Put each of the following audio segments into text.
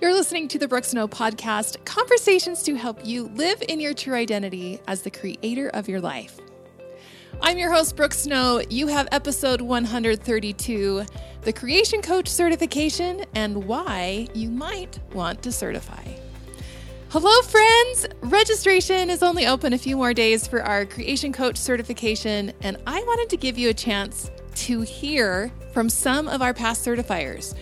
You're listening to the Brooke Snow podcast, conversations to help you live in your true identity as the creator of your life. I'm your host, Brooke Snow. You have episode 132 the Creation Coach certification and why you might want to certify. Hello, friends! Registration is only open a few more days for our Creation Coach certification, and I wanted to give you a chance to hear from some of our past certifiers.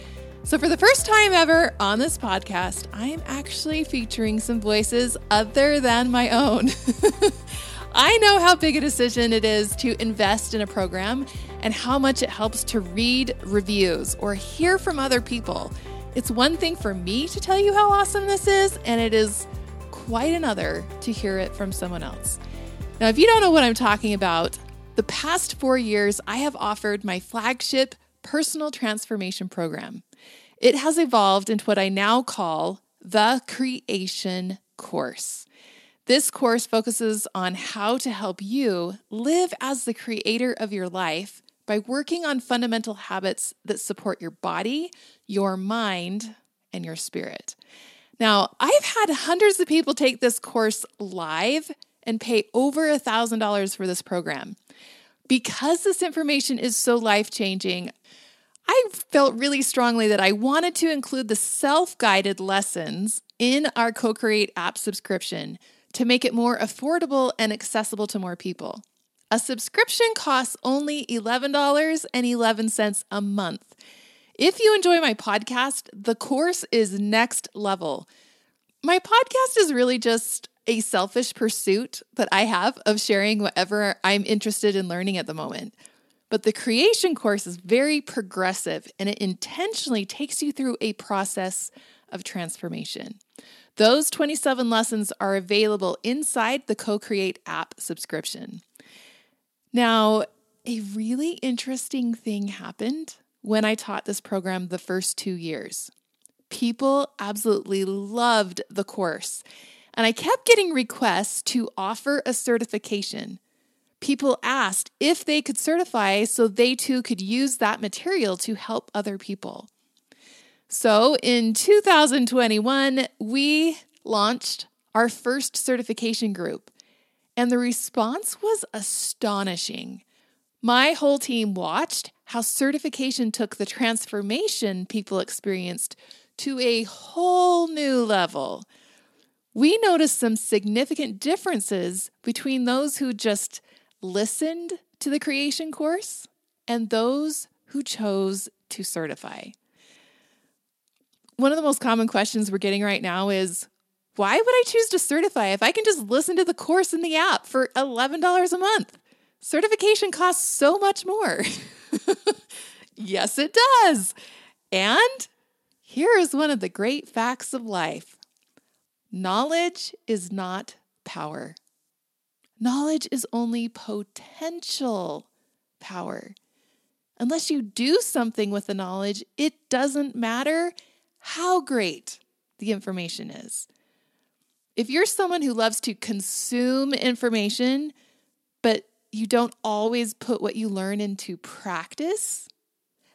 So, for the first time ever on this podcast, I am actually featuring some voices other than my own. I know how big a decision it is to invest in a program and how much it helps to read reviews or hear from other people. It's one thing for me to tell you how awesome this is, and it is quite another to hear it from someone else. Now, if you don't know what I'm talking about, the past four years I have offered my flagship personal transformation program. It has evolved into what I now call the Creation Course. This course focuses on how to help you live as the creator of your life by working on fundamental habits that support your body, your mind, and your spirit. Now, I've had hundreds of people take this course live and pay over a $1,000 for this program. Because this information is so life changing, I felt really strongly that I wanted to include the self guided lessons in our Co Create app subscription to make it more affordable and accessible to more people. A subscription costs only $11.11 a month. If you enjoy my podcast, the course is next level. My podcast is really just a selfish pursuit that I have of sharing whatever I'm interested in learning at the moment. But the creation course is very progressive and it intentionally takes you through a process of transformation. Those 27 lessons are available inside the Co Create app subscription. Now, a really interesting thing happened when I taught this program the first two years. People absolutely loved the course, and I kept getting requests to offer a certification. People asked if they could certify so they too could use that material to help other people. So in 2021, we launched our first certification group, and the response was astonishing. My whole team watched how certification took the transformation people experienced to a whole new level. We noticed some significant differences between those who just listened to the creation course and those who chose to certify. One of the most common questions we're getting right now is why would I choose to certify if I can just listen to the course in the app for $11 a month? Certification costs so much more. yes, it does. And here is one of the great facts of life knowledge is not power, knowledge is only potential power. Unless you do something with the knowledge, it doesn't matter how great the information is. If you're someone who loves to consume information, but you don't always put what you learn into practice,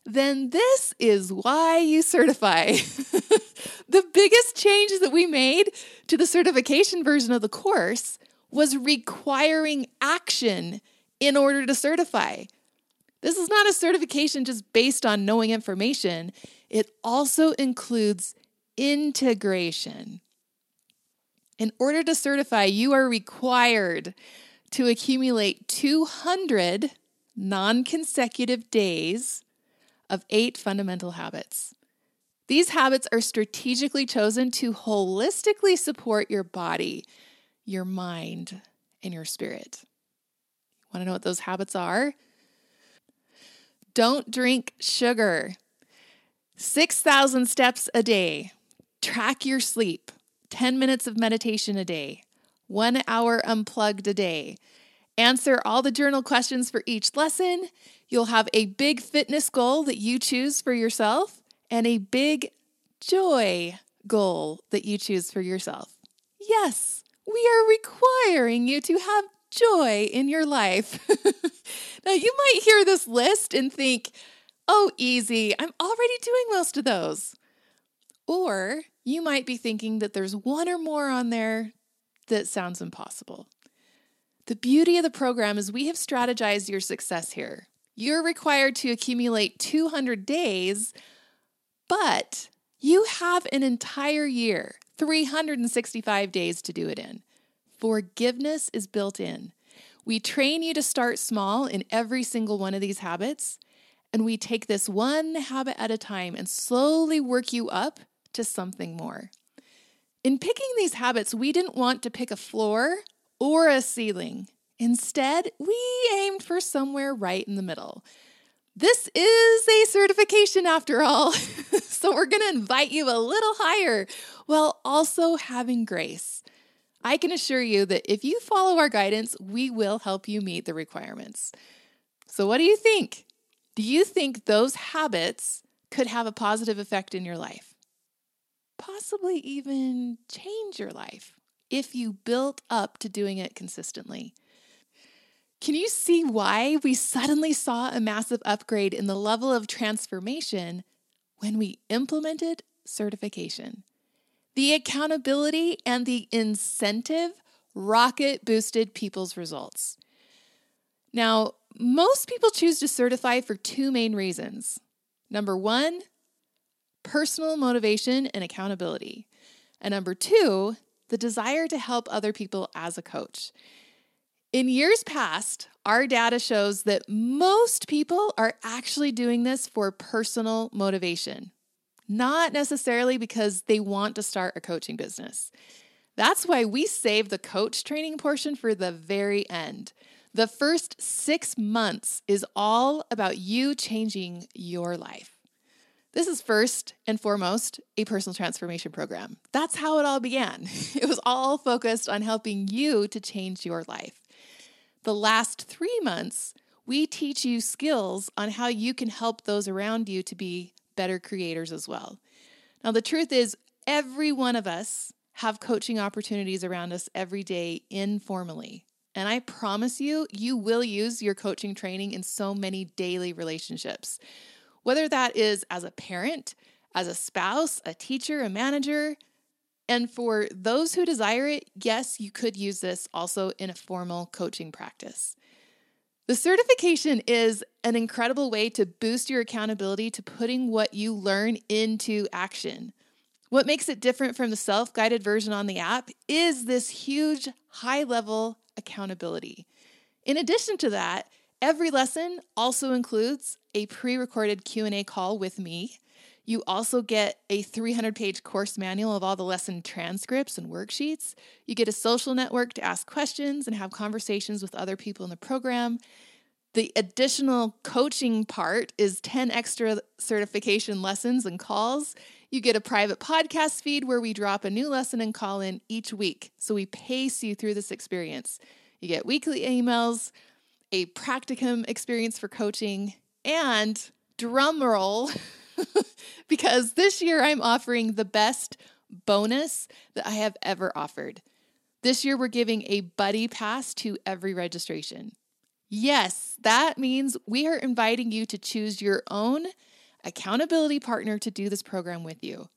then this is why you certify. the biggest change that we made to the certification version of the course was requiring action in order to certify. This is not a certification just based on knowing information, it also includes integration. In order to certify, you are required to accumulate 200 non consecutive days of eight fundamental habits. These habits are strategically chosen to holistically support your body, your mind, and your spirit. Want to know what those habits are? Don't drink sugar. 6,000 steps a day. Track your sleep. 10 minutes of meditation a day. One hour unplugged a day. Answer all the journal questions for each lesson. You'll have a big fitness goal that you choose for yourself and a big joy goal that you choose for yourself. Yes, we are requiring you to have joy in your life. now, you might hear this list and think, oh, easy, I'm already doing most of those. Or you might be thinking that there's one or more on there that sounds impossible. The beauty of the program is we have strategized your success here. You're required to accumulate 200 days, but you have an entire year, 365 days to do it in. Forgiveness is built in. We train you to start small in every single one of these habits, and we take this one habit at a time and slowly work you up to something more. In picking these habits, we didn't want to pick a floor or a ceiling. Instead, we aimed for somewhere right in the middle. This is a certification after all, so we're going to invite you a little higher while also having grace. I can assure you that if you follow our guidance, we will help you meet the requirements. So, what do you think? Do you think those habits could have a positive effect in your life? possibly even change your life if you built up to doing it consistently. Can you see why we suddenly saw a massive upgrade in the level of transformation when we implemented certification? The accountability and the incentive rocket boosted people's results. Now, most people choose to certify for two main reasons. Number one, personal motivation and accountability. And number two, the desire to help other people as a coach. In years past, our data shows that most people are actually doing this for personal motivation, not necessarily because they want to start a coaching business. That's why we save the coach training portion for the very end. The first six months is all about you changing your life. This is first and foremost a personal transformation program. That's how it all began. It was all focused on helping you to change your life. The last three months, we teach you skills on how you can help those around you to be better creators as well. Now, the truth is, every one of us have coaching opportunities around us every day informally. And I promise you, you will use your coaching training in so many daily relationships whether that is as a parent, as a spouse, a teacher, a manager. And for those who desire it, yes, you could use this also in a formal coaching practice. The certification is an incredible way to boost your accountability to putting what you learn into action. What makes it different from the self guided version on the app is this huge high level accountability. In addition to that, Every lesson also includes a pre-recorded Q&A call with me. You also get a 300-page course manual of all the lesson transcripts and worksheets. You get a social network to ask questions and have conversations with other people in the program. The additional coaching part is 10 extra certification lessons and calls. You get a private podcast feed where we drop a new lesson and call in each week. So we pace you through this experience. You get weekly emails, a practicum experience for coaching, and drum roll, because this year I'm offering the best bonus that I have ever offered. This year we're giving a buddy pass to every registration. Yes, that means we are inviting you to choose your own accountability partner to do this program with you.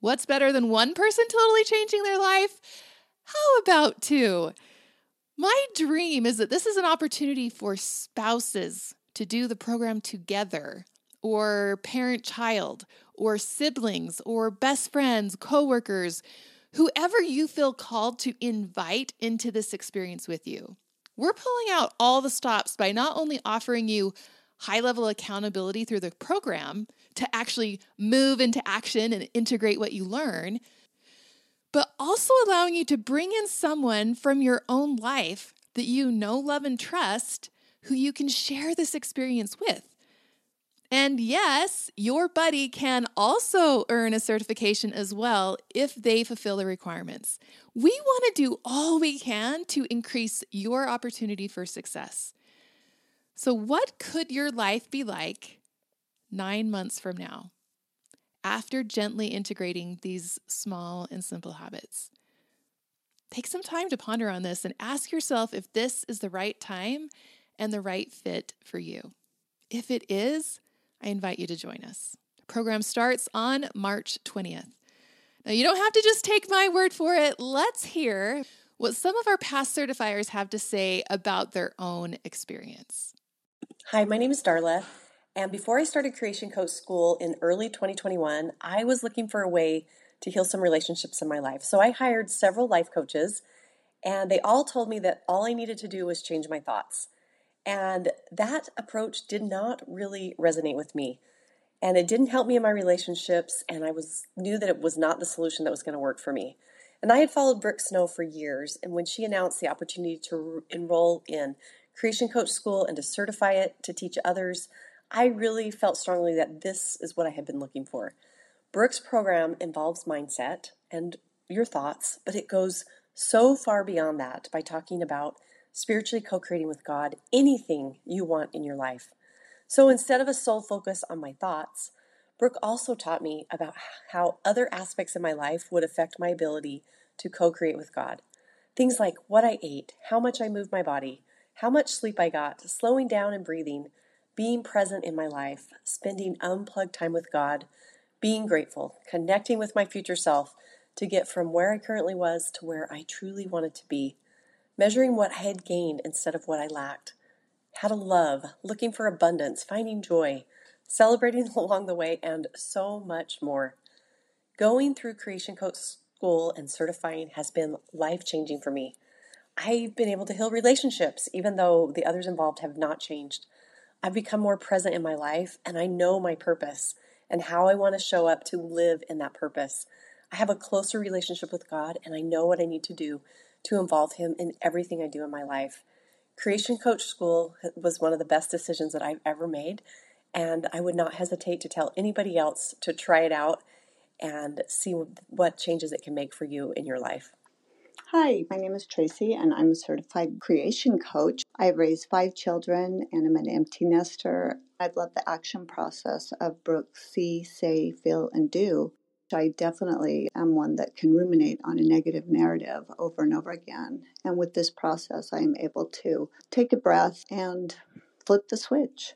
What's better than one person totally changing their life? How about two? My dream is that this is an opportunity for spouses to do the program together, or parent child, or siblings, or best friends, coworkers, whoever you feel called to invite into this experience with you. We're pulling out all the stops by not only offering you high level accountability through the program to actually move into action and integrate what you learn, but also allowing you to bring in someone from your own life that you know, love, and trust who you can share this experience with. And yes, your buddy can also earn a certification as well if they fulfill the requirements. We want to do all we can to increase your opportunity for success. So, what could your life be like nine months from now? after gently integrating these small and simple habits. Take some time to ponder on this and ask yourself if this is the right time and the right fit for you. If it is, I invite you to join us. The program starts on March 20th. Now, you don't have to just take my word for it. Let's hear what some of our past certifiers have to say about their own experience. Hi, my name is Darla. And before I started Creation Coach School in early 2021, I was looking for a way to heal some relationships in my life. So I hired several life coaches, and they all told me that all I needed to do was change my thoughts. And that approach did not really resonate with me. And it didn't help me in my relationships, and I was knew that it was not the solution that was going to work for me. And I had followed Brooke Snow for years, and when she announced the opportunity to enroll in Creation Coach School and to certify it to teach others, I really felt strongly that this is what I had been looking for. Brooke's program involves mindset and your thoughts, but it goes so far beyond that by talking about spiritually co creating with God anything you want in your life. So instead of a sole focus on my thoughts, Brooke also taught me about how other aspects of my life would affect my ability to co create with God. Things like what I ate, how much I moved my body, how much sleep I got, slowing down and breathing, being present in my life, spending unplugged time with God, being grateful, connecting with my future self to get from where I currently was to where I truly wanted to be, measuring what I had gained instead of what I lacked, how to love, looking for abundance, finding joy, celebrating along the way, and so much more. Going through Creation Coach School and certifying has been life changing for me. I've been able to heal relationships, even though the others involved have not changed. I've become more present in my life and I know my purpose and how I want to show up to live in that purpose. I have a closer relationship with God and I know what I need to do to involve Him in everything I do in my life. Creation Coach School was one of the best decisions that I've ever made, and I would not hesitate to tell anybody else to try it out and see what changes it can make for you in your life. Hi, my name is Tracy, and I'm a certified creation coach. I've raised five children, and I'm an empty nester. I love the action process of Brooke see, say, feel, and do. I definitely am one that can ruminate on a negative narrative over and over again. And with this process, I am able to take a breath and flip the switch.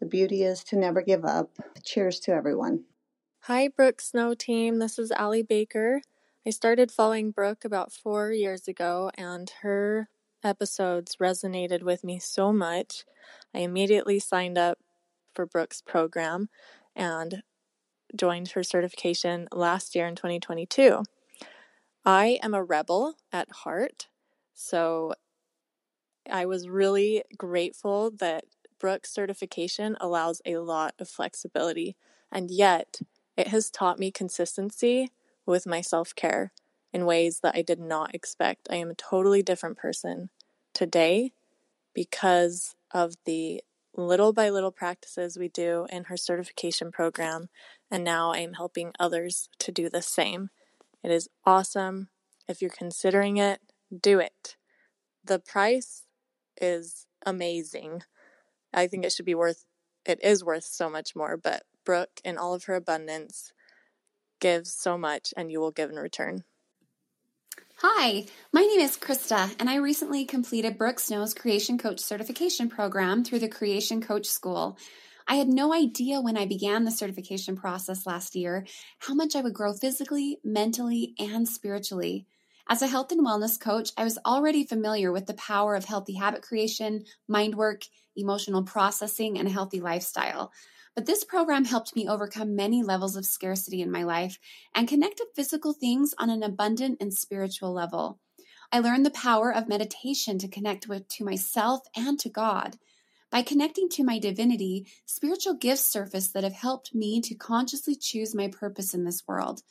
The beauty is to never give up. Cheers to everyone. Hi, Brooke Snow team. This is Allie Baker. I started following Brooke about four years ago, and her episodes resonated with me so much. I immediately signed up for Brooke's program and joined her certification last year in 2022. I am a rebel at heart, so I was really grateful that Brooke's certification allows a lot of flexibility, and yet it has taught me consistency with my self care in ways that I did not expect. I am a totally different person today because of the little by little practices we do in her certification program, and now I am helping others to do the same. It is awesome. If you're considering it, do it. The price is amazing. I think it should be worth it is worth so much more, but Brooke in all of her abundance Give so much and you will give in return. Hi, my name is Krista, and I recently completed Brooke Snow's Creation Coach certification program through the Creation Coach School. I had no idea when I began the certification process last year how much I would grow physically, mentally, and spiritually. As a health and wellness coach, I was already familiar with the power of healthy habit creation, mind work, emotional processing, and a healthy lifestyle. But this program helped me overcome many levels of scarcity in my life and connect with physical things on an abundant and spiritual level. I learned the power of meditation to connect with to myself and to God. By connecting to my divinity, spiritual gifts surface that have helped me to consciously choose my purpose in this world.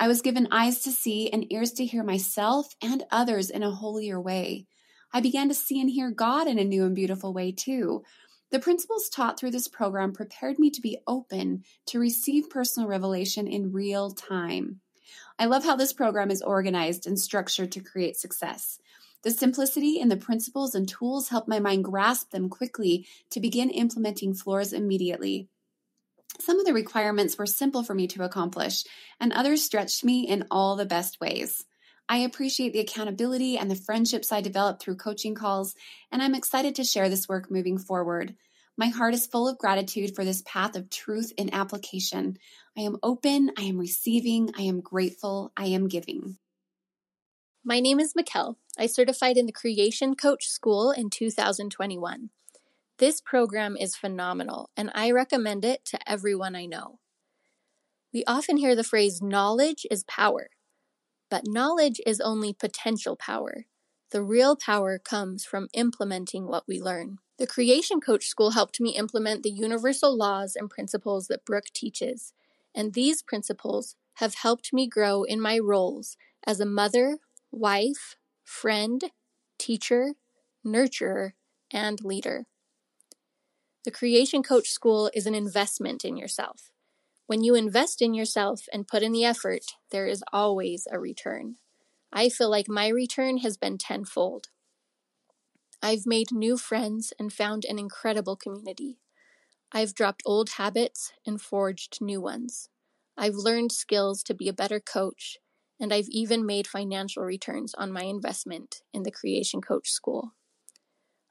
I was given eyes to see and ears to hear myself and others in a holier way. I began to see and hear God in a new and beautiful way too. The principles taught through this program prepared me to be open to receive personal revelation in real time. I love how this program is organized and structured to create success. The simplicity in the principles and tools help my mind grasp them quickly to begin implementing floors immediately. Some of the requirements were simple for me to accomplish, and others stretched me in all the best ways. I appreciate the accountability and the friendships I developed through coaching calls, and I'm excited to share this work moving forward. My heart is full of gratitude for this path of truth and application. I am open, I am receiving, I am grateful, I am giving. My name is Mikkel. I certified in the Creation Coach School in 2021. This program is phenomenal, and I recommend it to everyone I know. We often hear the phrase knowledge is power, but knowledge is only potential power. The real power comes from implementing what we learn. The Creation Coach School helped me implement the universal laws and principles that Brooke teaches, and these principles have helped me grow in my roles as a mother, wife, friend, teacher, nurturer, and leader. The Creation Coach School is an investment in yourself. When you invest in yourself and put in the effort, there is always a return. I feel like my return has been tenfold. I've made new friends and found an incredible community. I've dropped old habits and forged new ones. I've learned skills to be a better coach, and I've even made financial returns on my investment in the Creation Coach School.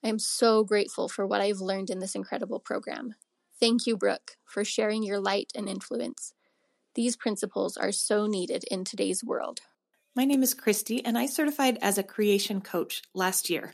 I am so grateful for what I've learned in this incredible program. Thank you, Brooke, for sharing your light and influence. These principles are so needed in today's world. My name is Christy, and I certified as a creation coach last year.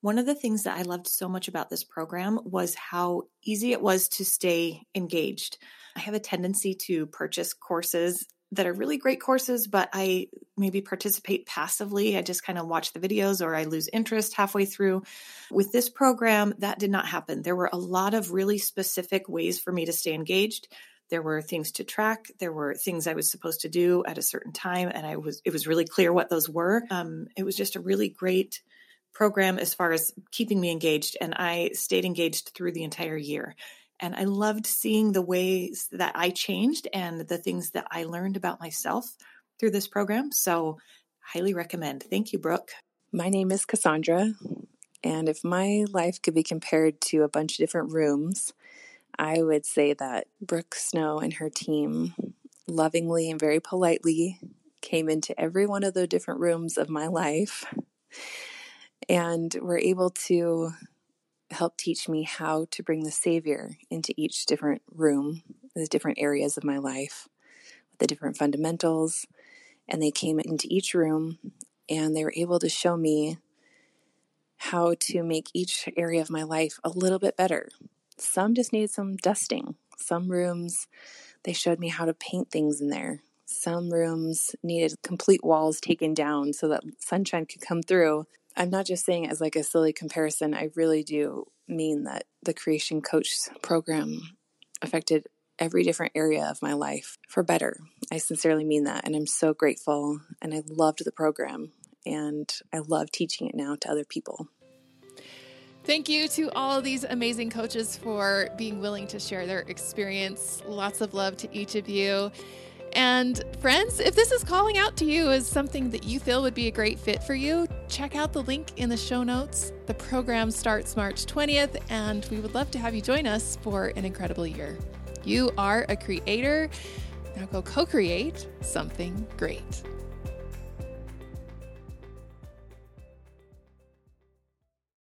One of the things that I loved so much about this program was how easy it was to stay engaged. I have a tendency to purchase courses that are really great courses, but I maybe participate passively. I just kind of watch the videos or I lose interest halfway through. With this program, that did not happen. There were a lot of really specific ways for me to stay engaged. There were things to track. There were things I was supposed to do at a certain time, and I was it was really clear what those were. Um, it was just a really great program as far as keeping me engaged, and I stayed engaged through the entire year. And I loved seeing the ways that I changed and the things that I learned about myself through this program. So, highly recommend. Thank you, Brooke. My name is Cassandra, and if my life could be compared to a bunch of different rooms, I would say that Brooke Snow and her team lovingly and very politely came into every one of the different rooms of my life and were able to help teach me how to bring the Savior into each different room, the different areas of my life, the different fundamentals. And they came into each room and they were able to show me how to make each area of my life a little bit better, some just needed some dusting. Some rooms, they showed me how to paint things in there. Some rooms needed complete walls taken down so that sunshine could come through. I'm not just saying it as like a silly comparison. I really do mean that the Creation Coach program affected every different area of my life for better. I sincerely mean that. And I'm so grateful. And I loved the program. And I love teaching it now to other people. Thank you to all of these amazing coaches for being willing to share their experience. Lots of love to each of you. And friends, if this is calling out to you as something that you feel would be a great fit for you, check out the link in the show notes. The program starts March 20th, and we would love to have you join us for an incredible year. You are a creator. Now go co create something great.